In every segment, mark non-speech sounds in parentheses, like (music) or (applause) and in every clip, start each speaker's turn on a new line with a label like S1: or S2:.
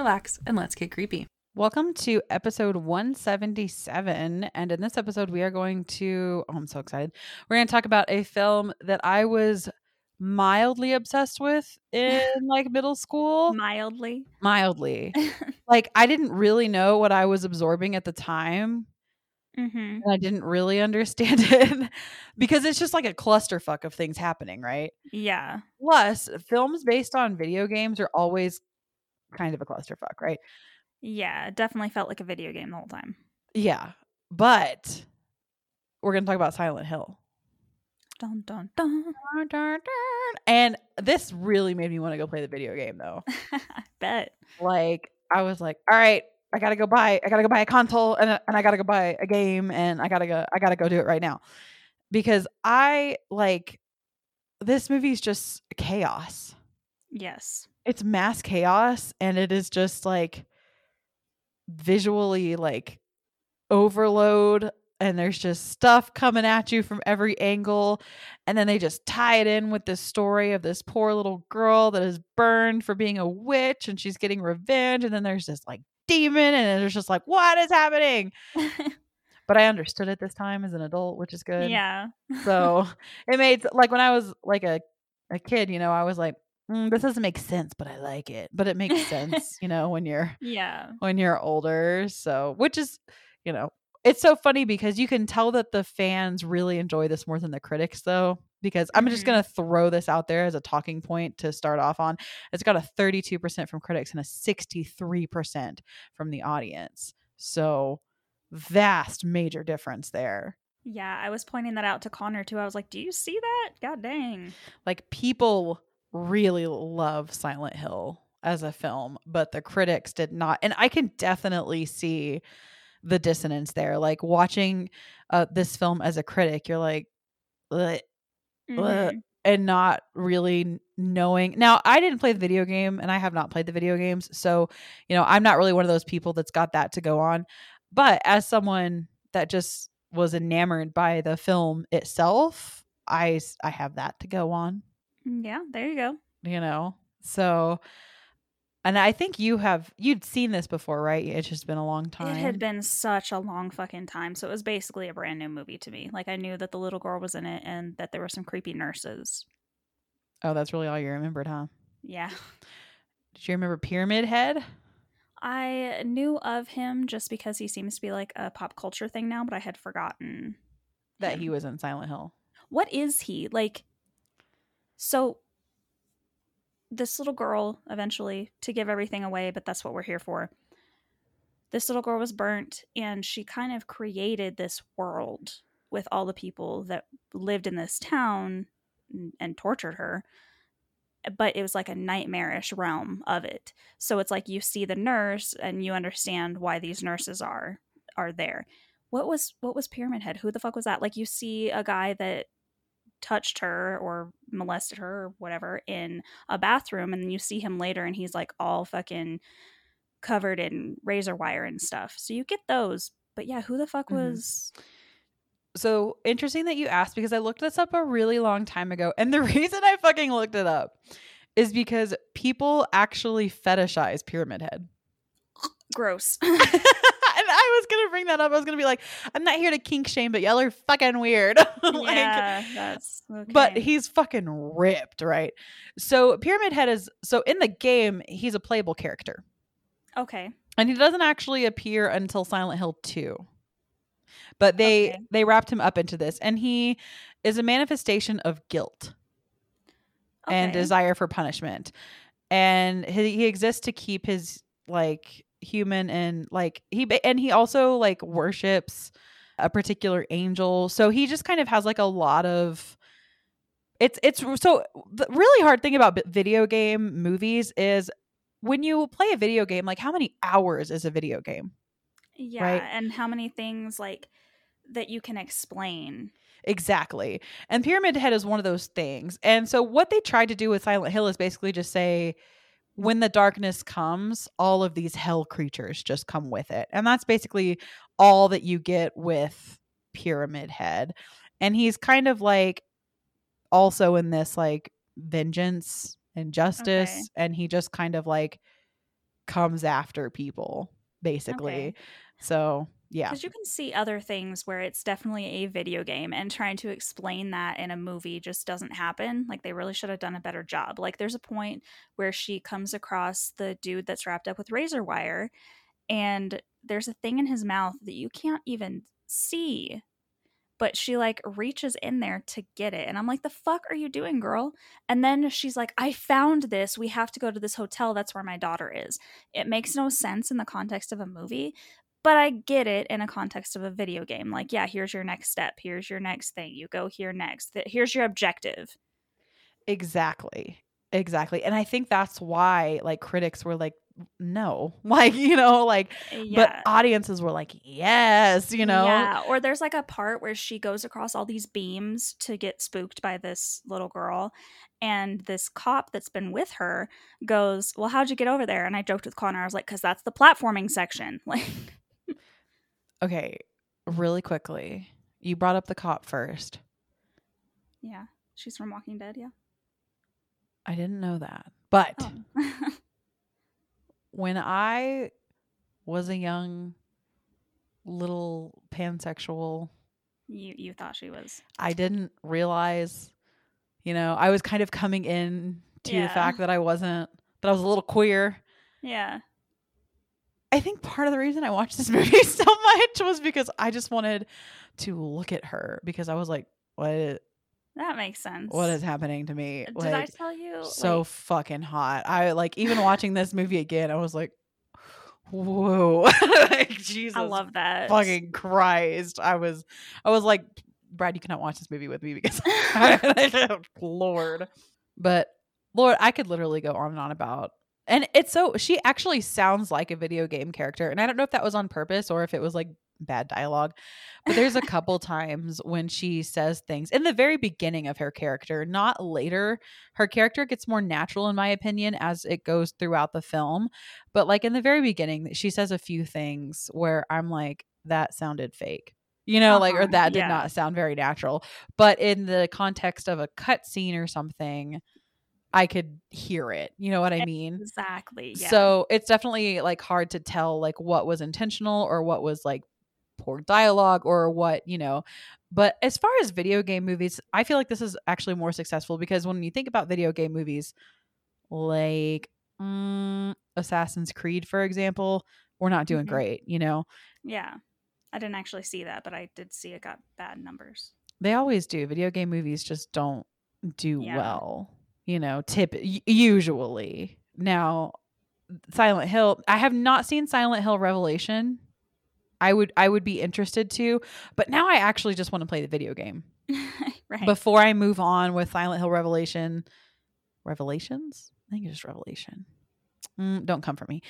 S1: relax, and let's get creepy. Welcome to episode 177. And in this episode, we are going to, oh, I'm so excited. We're going to talk about a film that I was mildly obsessed with in (laughs) like middle school.
S2: Mildly.
S1: Mildly. (laughs) like, I didn't really know what I was absorbing at the time.
S2: mm-hmm.
S1: And I didn't really understand (laughs) it because it's just like a clusterfuck of things happening, right?
S2: Yeah.
S1: Plus, films based on video games are always kind of a clusterfuck, right?
S2: Yeah. Definitely felt like a video game the whole time.
S1: Yeah. But we're going to talk about Silent Hill.
S2: Dun dun dun.
S1: Dun, dun, dun. And this really made me want to go play the video game though. (laughs)
S2: I bet.
S1: Like I was like, all right, I got to go buy I got to go buy a console and uh, and I got to go buy a game and I got to go I got to go do it right now. Because I like this movie's just chaos.
S2: Yes.
S1: it's mass chaos and it is just like visually like overload and there's just stuff coming at you from every angle and then they just tie it in with this story of this poor little girl that is burned for being a witch and she's getting revenge and then there's this like demon and it's just like what is happening (laughs) but i understood it this time as an adult which is good
S2: yeah.
S1: so (laughs) it made like when I was like a a kid, you know, I was like, mm, this doesn't make sense, but I like it. But it makes sense, (laughs) you know, when you're
S2: Yeah.
S1: when you're older. So which is, you know, it's so funny because you can tell that the fans really enjoy this more than the critics though. Because I'm just
S2: Mhm.
S1: gonna throw this out there as a talking point to start off on. It's got a 32% from critics and a 63% from the audience. So vast major difference there.
S2: Yeah. I was pointing that out to Connor too. I was like, do you see that? God dang.
S1: like people really love Silent Hill as a film, but the critics did not. And I can definitely see the dissonance there. Like watching uh, this film as a critic, you're like.
S2: Mhm.
S1: and not really knowing. Now, I didn't play the video game and I have not played the video games. So, you know, I'm not really one of those people that's got that to go on. But as someone that just was enamored by the film itself, I, I have that to go on Mm,
S2: yeah. There you go.
S1: you know so and i think you have you'd seen this before right it's just been a long time
S2: It had been such a long fucking time. So it was basically a brand new movie to me. Like I knew that the little girl was in it and that there were some creepy nurses.
S1: oh that's really all you remembered huh
S2: Yeah.
S1: did you remember pyramid head
S2: I knew of him just because he seems to be like a pop culture thing now, but I had forgotten
S1: that he was in silent hill
S2: What is he? Like so this little girl eventually to give everything away, but that's what we're here for. This little girl was burnt and she kind of created this world with all the people that lived in this town and, tortured her. But it was like a nightmarish realm of it. So it's like you see the nurse and you understand why these nurses are are there. What was what was Pyramid Head? Who the fuck was that? Like you see a guy that touched her or molested her or whatever in a bathroom and then you see him later and he's like all fucking covered in razor wire and stuff. So you get those. But yeah, who the fuck
S1: Mhm.
S2: was
S1: so interesting that you asked because i looked this up a really long time ago and the (laughs) reason i fucking looked it up is because people actually fetishize pyramid head
S2: gross? (laughs) (laughs)
S1: was gonna bring that up. I was gonna be like, I'm not here to kink shame, but y'all are fucking weird. (laughs) like,
S2: yeah, that's okay.
S1: but he's fucking ripped, right? So Pyramid Head is so in the game, he's a playable character.
S2: okay.
S1: And he doesn't actually appear until Silent Hill 2. But they
S2: Okay.
S1: they wrapped him up into this and he is a manifestation of guilt and desire for punishment. And he, he exists to keep his like human and like he and he also like worships a particular angel. So he just kind of has like a lot of it's it's so the really hard thing about video game movies is when you play a video game, like how many hours is a video game?
S2: Yeah,
S1: Right.
S2: and how many things like that you can explain.
S1: Exactly. And Pyramid Head is one of those things. And so what they tried to do with Silent Hill is basically just say when the darkness comes, all of these hell creatures just come with it. And that's basically all that you get with Pyramid Head. And he's kind of like also in this like vengeance and justice
S2: Okay.
S1: and he just kind of like comes after people basically.
S2: Okay.
S1: So, yeah.
S2: Because you can see other things where it's definitely a video game, and trying to explain that in a movie just doesn't happen. Like they really should have done a better job. Like there's a point where she comes across the dude that's wrapped up with razor wire, and there's a thing in his mouth that you can't even see. But she like reaches in there to get it. And I'm like, the fuck are you doing, girl? And then she's like, I found this. We have to go to this hotel. That's where my daughter is. It makes no sense in the context of a movie, but I get it in a context of a video game. Like, yeah, here's your next step. Here's your next thing. You go here next. Here's your objective.
S1: Exactly. Exactly. And I think that's why like critics were like no. (laughs) Like, you know, like
S2: Yeah.
S1: but audiences were like yes, you know.
S2: Yeah. Or there's like a part where she goes across all these beams to get spooked by this little girl. And this cop that's been with her goes, Well, how'd you get over there? And I joked with Connor. I was like, Because that's the platforming section. (laughs) Like,
S1: Okay, really quickly. You brought up the cop first.
S2: yeah. She's from Walking Dead. Yeah.
S1: I didn't know that. But
S2: Oh. (laughs)
S1: when I was a young little pansexual,
S2: you, you thought she was.
S1: I didn't realize, you know, I was kind of coming in to the fact that I wasn't that I was a little queer.
S2: Yeah.
S1: I think part of the reason I watched this (laughs) movie so much was because I just wanted to look at her because I was like, what is,
S2: That makes sense.
S1: what is happening to me?
S2: Did
S1: like
S2: I tell you?
S1: so
S2: like-
S1: fucking hot. I like even watching this movie again, I was like, whoa. (laughs) like Jesus
S2: I love that.
S1: fucking Christ. I was I was like, Brad, you cannot watch this movie with me because (laughs) Lord. But Lord, I could literally go on and on about and it's so she actually sounds like a video game character. And I don't know if that was on purpose or if it was like bad dialogue. But there's a couple (laughs) times when she says things in the very beginning of her character, not later. Her character gets more natural, in my opinion, as it goes throughout the film. But like in the very beginning, she says a few things where I'm like, that sounded fake. You know, like, or
S2: Uh-huh,
S1: that did
S2: yeah.
S1: not sound very natural. But in the context of a cutscene or something, I could hear it. You know what I mean?
S2: Exactly. Yeah.
S1: So it's definitely like hard to tell like what was intentional or what was like poor dialogue or what, you know. But as far as video game movies, I feel like this is actually more successful because when you think about video game movies like mm, Assassin's Creed, for example, we're not doing
S2: Mhm.
S1: great, you know.
S2: yeah. I didn't actually see that, but I did see it got bad numbers.
S1: They always do. Video game movies just don't do
S2: Yeah.
S1: well, you know, tip usually. Now, Silent Hill, I have not seen Silent Hill Revelation. I would I would be interested to, but now I actually just want to play the video game (laughs)
S2: right.
S1: before I move on with Silent Hill Revelation. Revelations? I think it's just Revelation. Mm, don't come for me.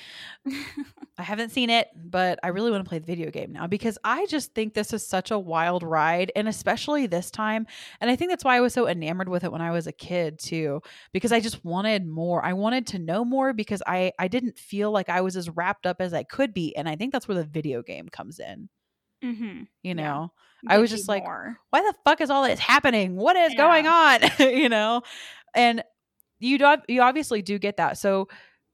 S1: (laughs) I haven't seen it, but I really want to play the video game now because I just think this is such a wild ride, and especially this time. And I think that's why I was so enamored with it when I was a kid too, because I just wanted more. I wanted to know more because I I didn't feel like I was as wrapped up as I could be, and I think that's where the video game comes in.
S2: mm-hmm.
S1: You
S2: Yeah.
S1: know, I was just like,
S2: more.
S1: why the fuck is all this happening? What is
S2: Yeah.
S1: going on? (laughs) you know, and you do you obviously do get that. So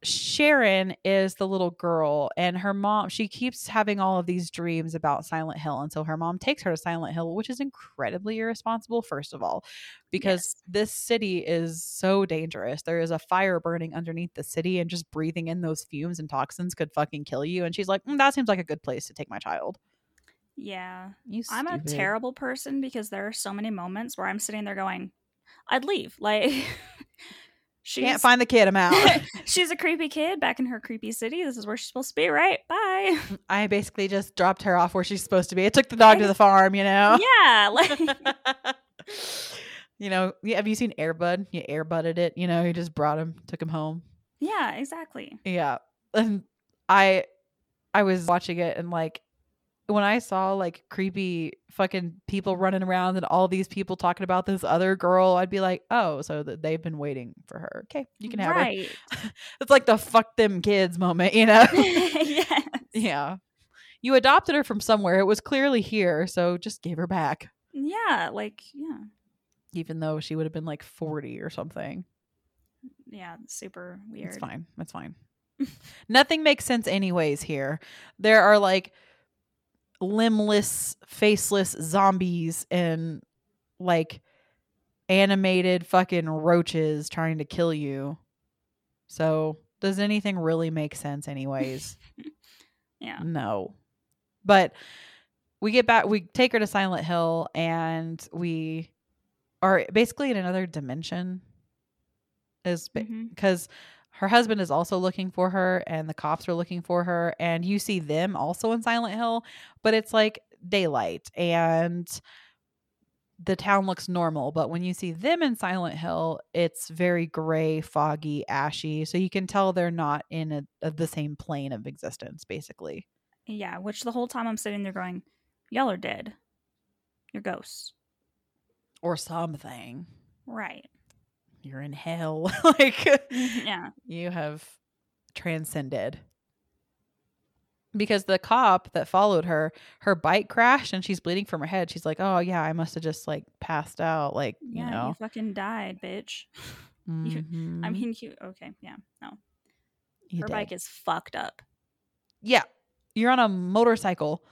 S1: Sharon is the little girl, and her mom. She keeps having all of these dreams about Silent Hill, and so her mom takes her to Silent Hill, which is incredibly irresponsible. First of all, because
S2: Yes.
S1: this city is so dangerous. There is a fire burning underneath the city, and just breathing in those fumes and toxins could fucking kill you. And she's like, "Mm, "That seems like a good place to take my child."
S2: Yeah. I'm a terrible person because there are so many moments where I'm sitting there going, I'd leave. Like (laughs) she's
S1: Can't find the kid. I'm out. (laughs)
S2: she's a creepy kid back in her creepy city. This is where she's supposed to be, right? Bye. (laughs)
S1: I basically just dropped her off where she's supposed to be. I took the dog to the (laughs) farm, you know.
S2: Yeah. Like
S1: you know, yeah, have you seen Air Bud? You airbudded it, you know, you just brought him, took him home.
S2: Yeah, exactly.
S1: Yeah. And I I was watching it and like when I saw like creepy fucking people running around and all these people talking about this other girl, I'd be like, "Oh, so that they've been waiting for her. Okay, you can have her." (laughs) It's like the fuck them kids moment, you know? (laughs)
S2: yes.
S1: yeah. You adopted her from somewhere. It was clearly here, so just give her back.
S2: Yeah, like yeah.
S1: Even though she would have been like 40 or something.
S2: Yeah, super weird.
S1: It's fine. It's fine. (laughs) Nothing makes sense anyways here. There are like limbless, faceless zombies and like animated fucking roaches trying to kill you. So, does anything really make sense anyways? (laughs)
S2: Yeah.
S1: No. But we get back we take her to Silent Hill and we are basically in another dimension is because her husband is also looking for her and the cops are looking for her and you see them also in Silent Hill but it's like daylight and the town looks normal but when you see them in Silent Hill it's very gray foggy ashy so you can tell they're not in a, a- the same plane of existence basically
S2: Yeah, which the whole time I'm sitting there going, Y'all are dead. You're ghosts.
S1: or something
S2: Right.
S1: You're in hell (laughs) like
S2: yeah.
S1: you have transcended because the cop that followed her her bike crashed and she's bleeding from her head she's like oh yeah i must have just like passed out like you
S2: Yeah,
S1: know
S2: you fucking died, bitch. (laughs) I
S1: Mhm.
S2: mean, you okay? Yeah, no,
S1: You
S2: her
S1: did.
S2: bike is fucked up.
S1: yeah you're on a motorcycle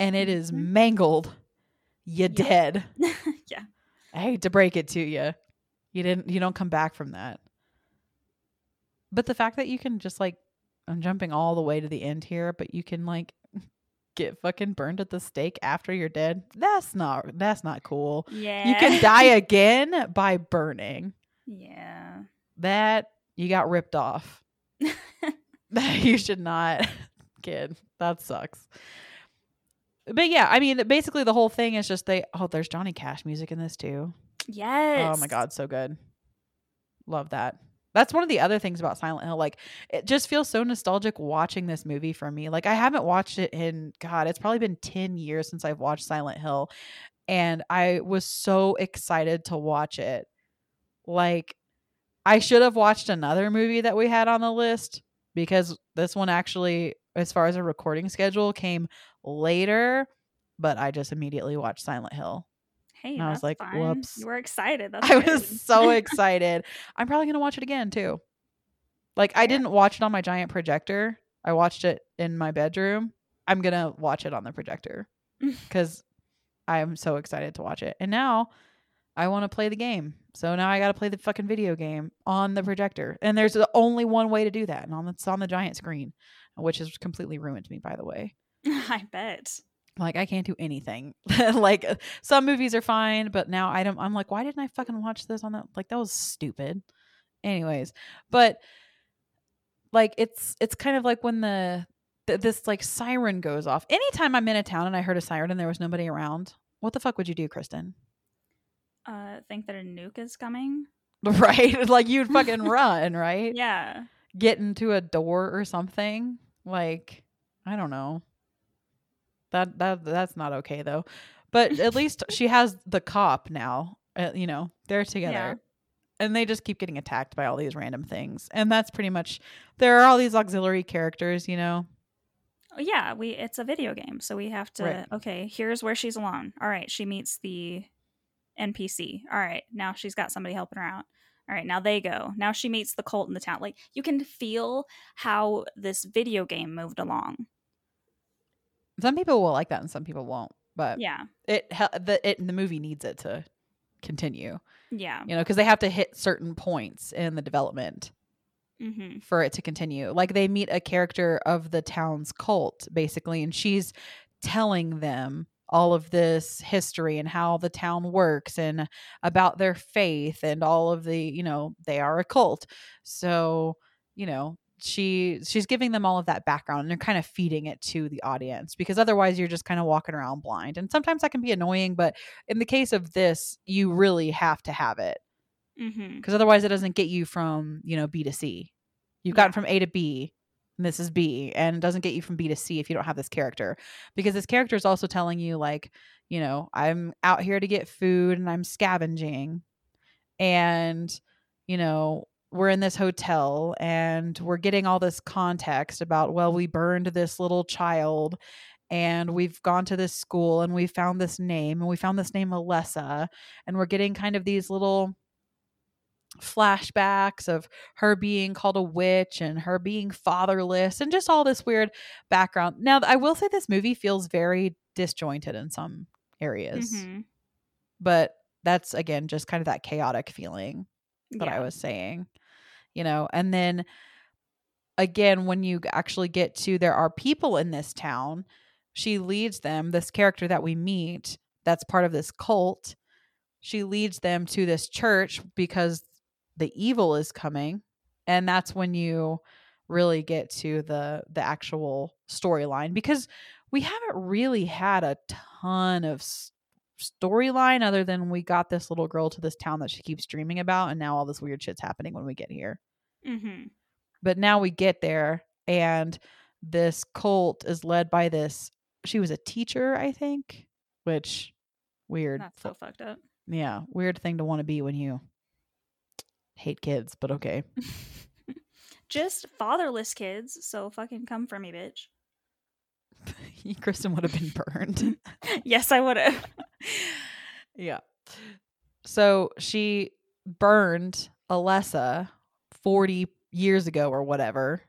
S1: and it is
S2: Mhm.
S1: mangled you dead (laughs)
S2: yeah,
S1: i hate to break it to you you didn't you don't come back from that. But the fact that you can just like i'm jumping all the way to the end here but you can like (laughs) get fucking burned at the stake after you're dead that's not that's not cool.
S2: Yeah.
S1: you can die (laughs) again by burning.
S2: Yeah.
S1: that you got ripped off. (laughs) That you should not kid. That sucks. But yeah i mean basically the whole thing is just they oh there's johnny cash music in this too
S2: Yes.
S1: Oh my god, so good. Love that. That's one of the other things about Silent Hill. Like it just feels so nostalgic watching this movie for me. Like I haven't watched it in god, it's probably been 10 years since I've watched Silent Hill and I was so excited to watch it. Like I should have watched another movie that we had on the list because this one actually as far as a recording schedule came later, but I just immediately watched Silent Hill.
S2: Hey,
S1: and I was like,
S2: fine.
S1: whoops.
S2: You were excited. That's
S1: I
S2: good.
S1: was so (laughs) excited. I'm probably gonna watch it again too. Like I didn't watch it on my giant projector. I watched it in my bedroom. I'm gonna watch it on the projector (laughs) because I am so excited to watch it. And now I want to play the game. So now I got to play the fucking video game on the projector. And there's the only one way to do that, and on it's on the giant screen, which has completely ruined me, by the way. (laughs)
S2: I bet.
S1: Like I can't do anything. (laughs) like uh, some movies are fine, but now I don't. I'm like, why didn't I fucking watch this on that? Like that was stupid. Anyways, but like it's it's kind of like when the th- this like siren goes off. Anytime I'm in a town and I heard a siren and there was nobody around, what the fuck would you do, Kristin?
S2: Uh, think that a nuke is coming. (laughs)
S1: Right? (laughs) like you'd fucking run, right?
S2: Yeah.
S1: Get into a door or something. Like I don't know. That that that's not okay though. But at least she has the cop now. Uh, you know, they're together.
S2: Yeah.
S1: And they just keep getting attacked by all these random things. And that's pretty much there are all these auxiliary characters, you know.
S2: Oh, yeah, we it's a video game, so we have to
S1: Right.
S2: okay, here's where she's alone. All right, she meets the NPC. All right, now she's got somebody helping her out. All right, now they go. Now she meets the cult in the town. Like you can feel how this video game moved along.
S1: Some people will like that and some people won't. But
S2: Yeah.
S1: it the it the movie needs it to continue.
S2: Yeah.
S1: You know, because they have to hit certain points in the development.
S2: Mm-hmm.
S1: for it to continue. Like they meet a character of the town's cult, basically, and she's telling them all of this history and how the town works and about their faith and all of the, you know, they are a cult. So, you know, she she's giving them all of that background and they're kind of feeding it to the audience because otherwise you're just kind of walking around blind. And sometimes that can be annoying, but in the case of this, you really have to have it
S2: Mm-hmm.
S1: because otherwise it doesn't get you from, you know, B to C You've
S2: Yeah.
S1: gotten from A to B, and this is B, and it doesn't get you from B to C if you don't have this character. Because this character is also telling you, like, you know, I'm out here to get food and I'm scavenging. And, you know, we're in this hotel and we're getting all this context about, well, we burned this little child and we've gone to this school and we found this name and we found this name Alessa and we're getting kind of these little flashbacks of her being called a witch and her being fatherless and just all this weird background. Now, I will say this movie feels very disjointed in some areas,
S2: Mhm.
S1: but that's again just kind of that chaotic feeling that I was saying, you know, and then again, when you actually get to there are people in this town, she leads them, this character that we meet that's part of this cult, she leads them to this church because the evil is coming. And that's when you really get to the the actual storyline because we haven't really had a ton of storyline other than we got this little girl to this town that she keeps dreaming about and now all this weird shit's happening when we get here
S2: Mhm.
S1: but now we get there and this cult is led by this she was a teacher i think which weird
S2: That's so fucked up.
S1: yeah weird thing to want to be when you hate kids but okay (laughs)
S2: Just fatherless kids, so fucking come for me, bitch. (laughs)
S1: kristen would have been burned (laughs)
S2: yes, I would have.
S1: Yeah. So she burned alessa 40 years ago or whatever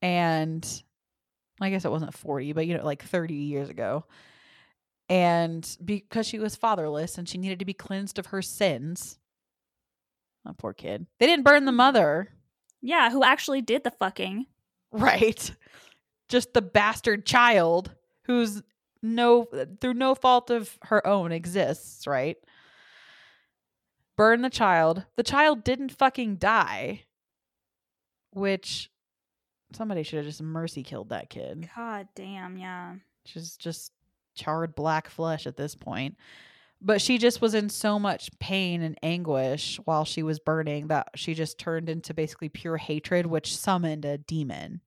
S1: and i guess it wasn't 40 but you know like 30 years ago and because she was fatherless and she needed to be cleansed of her sins. Oh, poor kid. They didn't burn the mother.
S2: Yeah, who actually did the fucking?
S1: right. Just the bastard child who's no through no fault of her own exists right? Burn the child. The child didn't fucking die. Which somebody should have just mercy killed that kid.
S2: God damn, yeah.
S1: she's just charred black flesh at this point. But she just was in so much pain and anguish while she was burning that she just turned into basically pure hatred which summoned a demon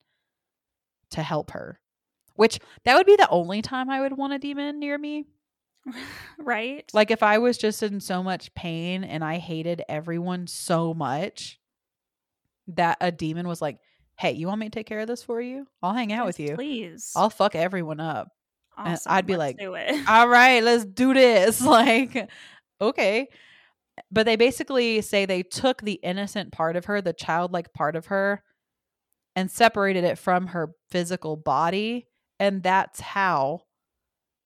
S1: to help her which that would be the only time i would want a demon near me (laughs)
S2: right?
S1: like if i was just in so much pain and i hated everyone so much that a demon was like hey you want me to take care of this for you i'll hang out with you
S2: Please.
S1: i'll fuck everyone up and I'd be
S2: let's
S1: like,
S2: do it. (laughs)
S1: all right, let's do this. (laughs) Like, okay. But they basically say they took the innocent part of her, the childlike part of her, and separated it from her physical body. And that's how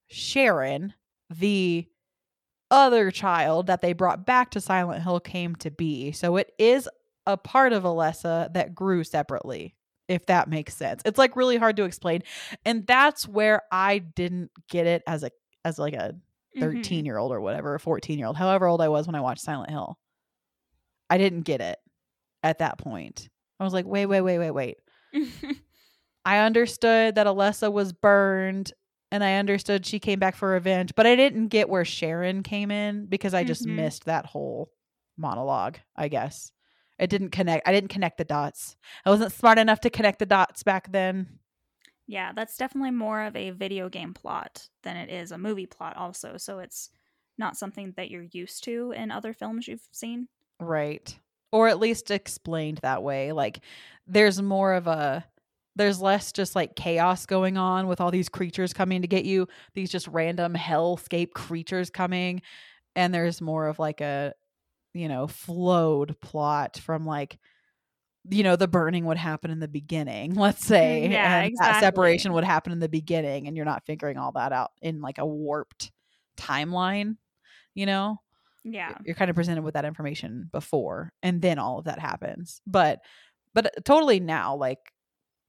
S1: Sharon, the other child that they brought back to Silent Hill, came to be. So it is a part of Alessa that grew separately, if that makes sense. It's like really hard to explain. And that's where I didn't get it as a as like a
S2: Mhm.
S1: 13 year old or whatever, a 14 year old, however old I was when I watched Silent Hill. I didn't get it at that point. I was like, wait, wait, wait, wait, wait. (laughs) I understood that Alessa was burned and I understood she came back for revenge, but I didn't get where Sharon came in because I just
S2: Mhm.
S1: missed that whole monologue, I guess. It didn't connect. I didn't connect the dots. I wasn't smart enough to connect the dots back then.
S2: yeah, that's definitely more of a video game plot than it is a movie plot, also. So it's not something that you're used to in other films you've seen.
S1: Right. Or at least explained that way. Like there's more of a there's less just like chaos going on with all these creatures coming to get you, these just random hellscape creatures coming and there's more of like a you know, flowed plot from like you know, the burning would happen in the beginning, (laughs) let's say.
S2: Mm, yeah,
S1: and that separation would happen in the beginning and you're not figuring all that out in like a warped timeline, you know?
S2: Yeah.
S1: you're kind of presented with that information before and then all of that happens but but uh, totally now like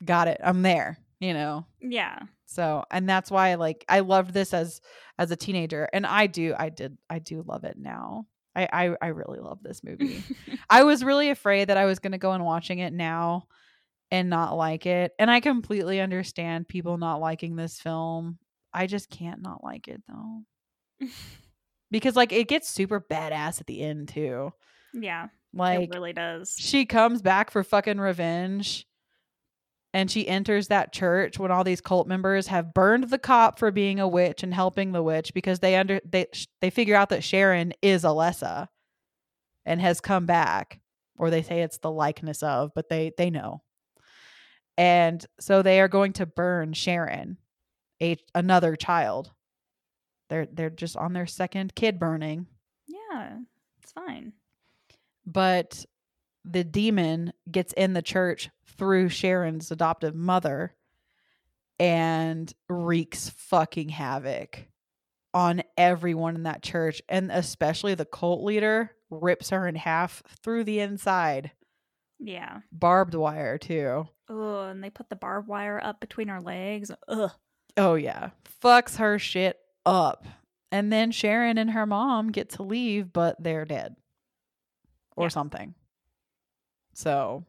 S1: got it i'm there you know
S2: Yeah.
S1: so and that's why like i loved this as as a teenager and i do i did i do love it now i i, I really love this movie (laughs) i was really afraid that i was going to go and watching it now and not like it and i completely understand people not liking this film i just can't not like it though because like it gets super badass at the end too
S2: yeah.
S1: Like
S2: it really does.
S1: she comes back for fucking revenge and she enters that church when all these cult members have burned the cop for being a witch and helping the witch because they under they they figure out that Sharon is Alessa and has come back. Or they say it's the likeness of but they they know. And so they are going to burn Sharon a another child. They're they're just on their second kid burning.
S2: Yeah, it's fine.
S1: but the demon gets in the church through Sharon's adoptive mother and wreaks fucking havoc on everyone in that church and especially the cult leader rips her in half through the inside
S2: Yeah.
S1: barbed wire too
S2: Oh, and they put the barbed wire up between her legs. Ugh.
S1: oh yeah fucks her shit up and then Sharon and her mom get to leave but they're dead or
S2: Yeah.
S1: something so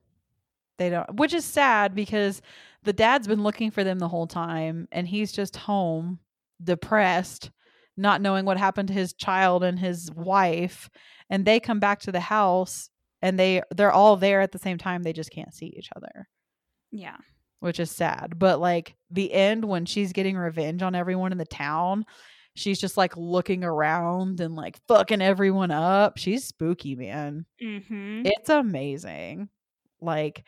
S1: they don't which is sad because the dad's been looking for them the whole time and he's just home depressed not knowing what happened to his child and his wife. And they come back to the house and they they're all there at the same time. They just can't see each other.
S2: Yeah.
S1: which is sad. But like the end when she's getting revenge on everyone in the town she's just like looking around and like fucking everyone up she's spooky man
S2: Mm-hmm.
S1: it's amazing. Like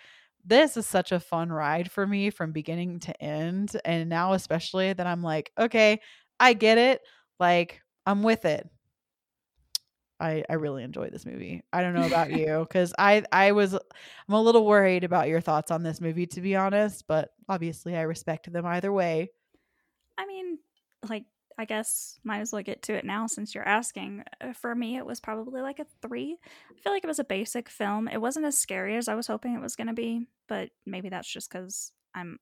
S1: this is such a fun ride for me from beginning to end and now especially that I'm like, okay, I get it. Like I'm with it. I I really enjoy this movie. I don't know about (laughs) you cuz I I was I'm a little worried about your thoughts on this movie to be honest, but obviously I respect them either way.
S2: I mean, like, I guess might as well get to it now since you're asking. Uh, For me, it was probably like a three. I feel like it was a basic film. It wasn't as scary as I was hoping it was going to be, but maybe that's just because I'm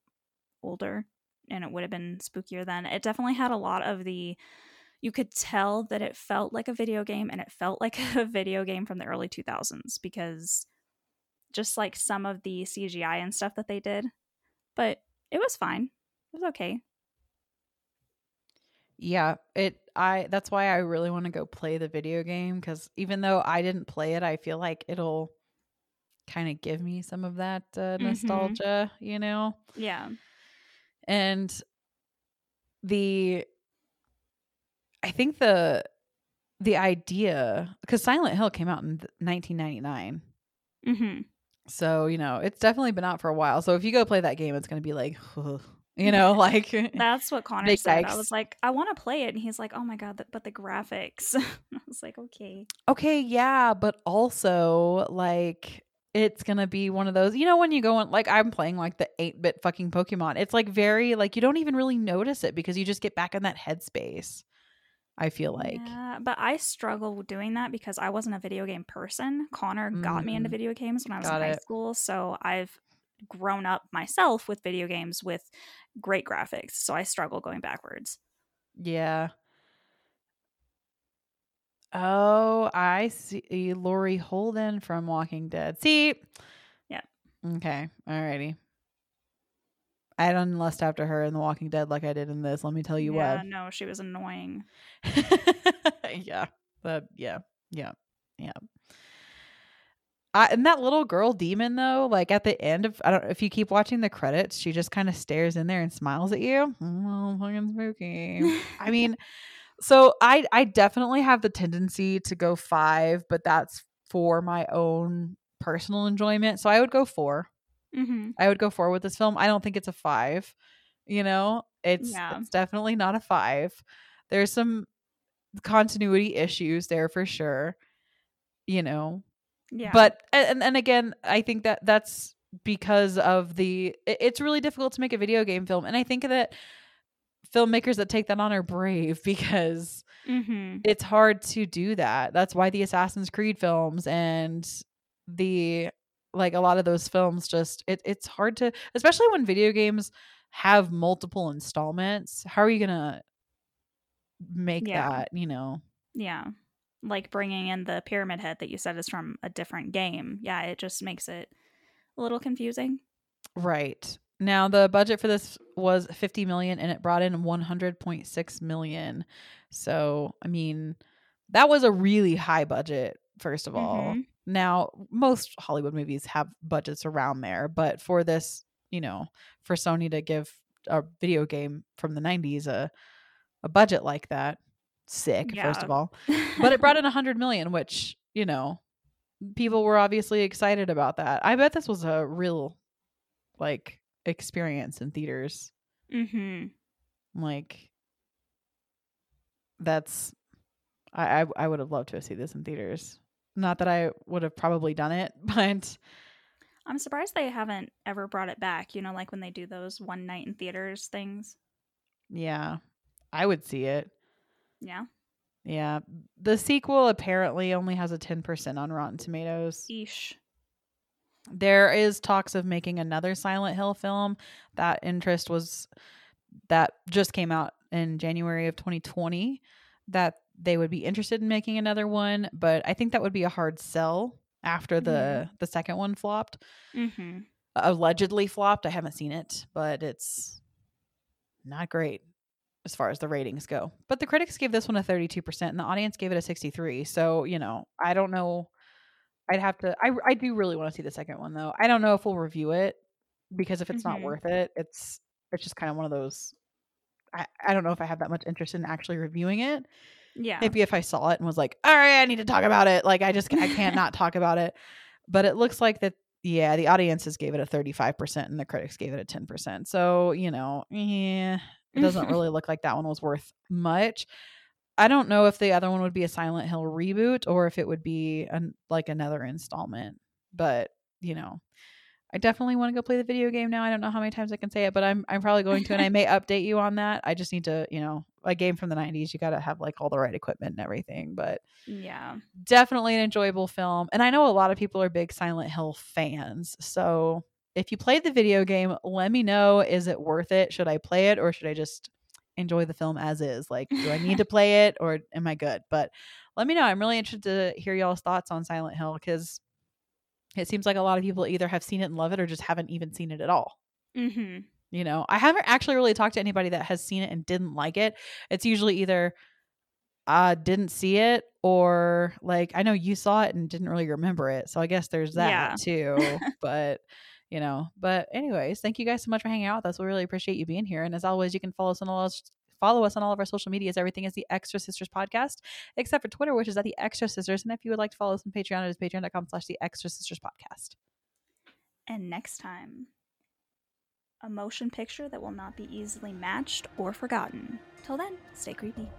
S2: older and it would have been spookier then. It definitely had a lot of the. You could tell that it felt like a video game and it felt (laughs) like a video game from the early 2000s because just like some of the CGI and stuff that they did. But it was fine. It was okay.
S1: Yeah, it I that's why I really want to go play the video game cuz even though I didn't play it, I feel like it'll kind of give me some of that uh,
S2: Mhm.
S1: nostalgia, you know?
S2: Yeah.
S1: And the I think the the idea cuz Silent Hill came out in 1999.
S2: Mm-hmm.
S1: So, you know, it's definitely been out for a while. So if you go play that game, it's going to be like, you know, like (laughs)
S2: That's what Connor said. I was like, I want to play it, and he's like, Oh my god, but the graphics. (laughs) I was like, Okay.
S1: okay, yeah, but also like it's gonna be one of those, you know, when you go on like I'm playing like the 8 bit fucking Pokemon. It's like very like you don't even really notice it because you just get back in that headspace. I feel like.
S2: yeah, but I struggle doing that because I wasn't a video game person. Connor got me into
S1: Mm.
S2: video games when I was
S1: Got
S2: in high
S1: it.
S2: school, so I've grown up myself with video games with great graphics. So I struggle going backwards.
S1: Yeah. Oh, I see Laurie Holden from Walking Dead. See?
S2: Yeah.
S1: Okay. Alrighty. I don't lust after her in The Walking Dead like I did in this. Let me tell you
S2: yeah, no, she was annoying. (laughs)
S1: yeah. That yeah. Yeah. Yeah. I, and that little girl demon though, like at the end of I don't if you keep watching the credits, she just kind of stares in there and smiles at you. Oh, fucking spooky. I (laughs) mean, so I I definitely have the tendency to go five, but that's for my own personal enjoyment. So I would go four.
S2: mm-hmm.
S1: I would go four with this film. I don't think it's a five. You know, it's
S2: Yeah.
S1: it's definitely not a five. There's some continuity issues there for sure. You know,
S2: Yeah.
S1: but and and again, I think that that's because of the it's really difficult to make a video game film and I think that filmmakers that take that on are brave (laughs) because
S2: mm-hmm.
S1: it's hard to do that. That's why the Assassin's Creed films and the like a lot of those films just it, it's hard to especially when video games have multiple installments. How are you going to make
S2: Yeah.
S1: that, you know?
S2: Yeah. Like bringing in the pyramid head that you said is from a different game. Yeah, it just makes it a little confusing.
S1: Right. Now the budget for this was 50 million and it brought in 100.6 million. So, I mean, that was a really high budget first of all.
S2: Mhm.
S1: Now, most Hollywood movies have budgets around there, but for this, you know, for Sony to give a video game from the 90s a a budget like that, sick first of all. But it (laughs) brought in 100 million, which, you know, people were obviously excited about that. I bet this was a real like experience in theaters.
S2: mm-hmm.
S1: Like that's I I, I would have loved to have seen this in theaters. Not that I would have probably done it, (laughs) but
S2: I'm surprised they haven't ever brought it back. You know, like when they do those one night in theaters things.
S1: yeah, I would see it.
S2: Yeah.
S1: Yeah. The sequel apparently only has a 10% on Rotten Tomatoes.
S2: Eesh.
S1: There is talks of making another Silent Hill film. That interest was that just came out in January of 2020 that they would be interested in making another one, but I think that would be a hard sell after the the second one flopped.
S2: hmm
S1: Allegedly flopped. I haven't seen it, but it's not great as far as the ratings go. But the critics gave this one a 32% and the audience gave it a 63. So, you know, I don't know I'd have to I I do really want to see the second one though. I don't know if we'll review it because if it's not
S2: Mhm.
S1: worth it, it's it's just kind of one of those I, I don't know if I have that much interest in actually reviewing it.
S2: Yeah.
S1: Maybe if I saw it and was like, "All right, I need to talk about it." Like I just I can't not talk about it. But it looks like that yeah, the audiences gave it a 35% and the critics gave it a 10%. So, you know, yeah, it doesn't (laughs) really look like that one was worth much. I don't know if the other one would be a Silent Hill reboot or if it would be an, like another installment. But, you know, I definitely want to go play the video game now. I don't know how many times I can say it, but I'm I'm probably going to and I may (laughs) update you on that. I just need to, you know, a game from the 90s, you got to have like all the right equipment and everything, but
S2: yeah.
S1: definitely an enjoyable film. And I know a lot of people are big Silent Hill fans. So, if you played the video game, let me know is it worth it? Should I play it or should I just enjoy the film as is? Like, do I need to (laughs) play it or am I good? But let me know. I'm really interested to hear y'all's thoughts on Silent Hill because it seems like a lot of people either have seen it and love it or just haven't even seen it at all.
S2: hmm
S1: You know, I haven't actually really talked to anybody that has seen it and didn't like it. It's usually either uh didn't see it or like I know you saw it and didn't really remember it. So I guess there's that
S2: Yeah.
S1: too. (laughs) but you know, but anyways, thank you guys so much for hanging out with us. We really appreciate you being here. And as always, you can follow us on all follow us on all of our social medias. Everything is the Extra Sisters Podcast, except for Twitter, which is at the Extra Sisters. And if you would like to follow us on Patreon, it is patreon.com slash the Extra Sisters Podcast.
S2: And next time, a motion picture that will not be easily matched or forgotten. Till then, stay creepy.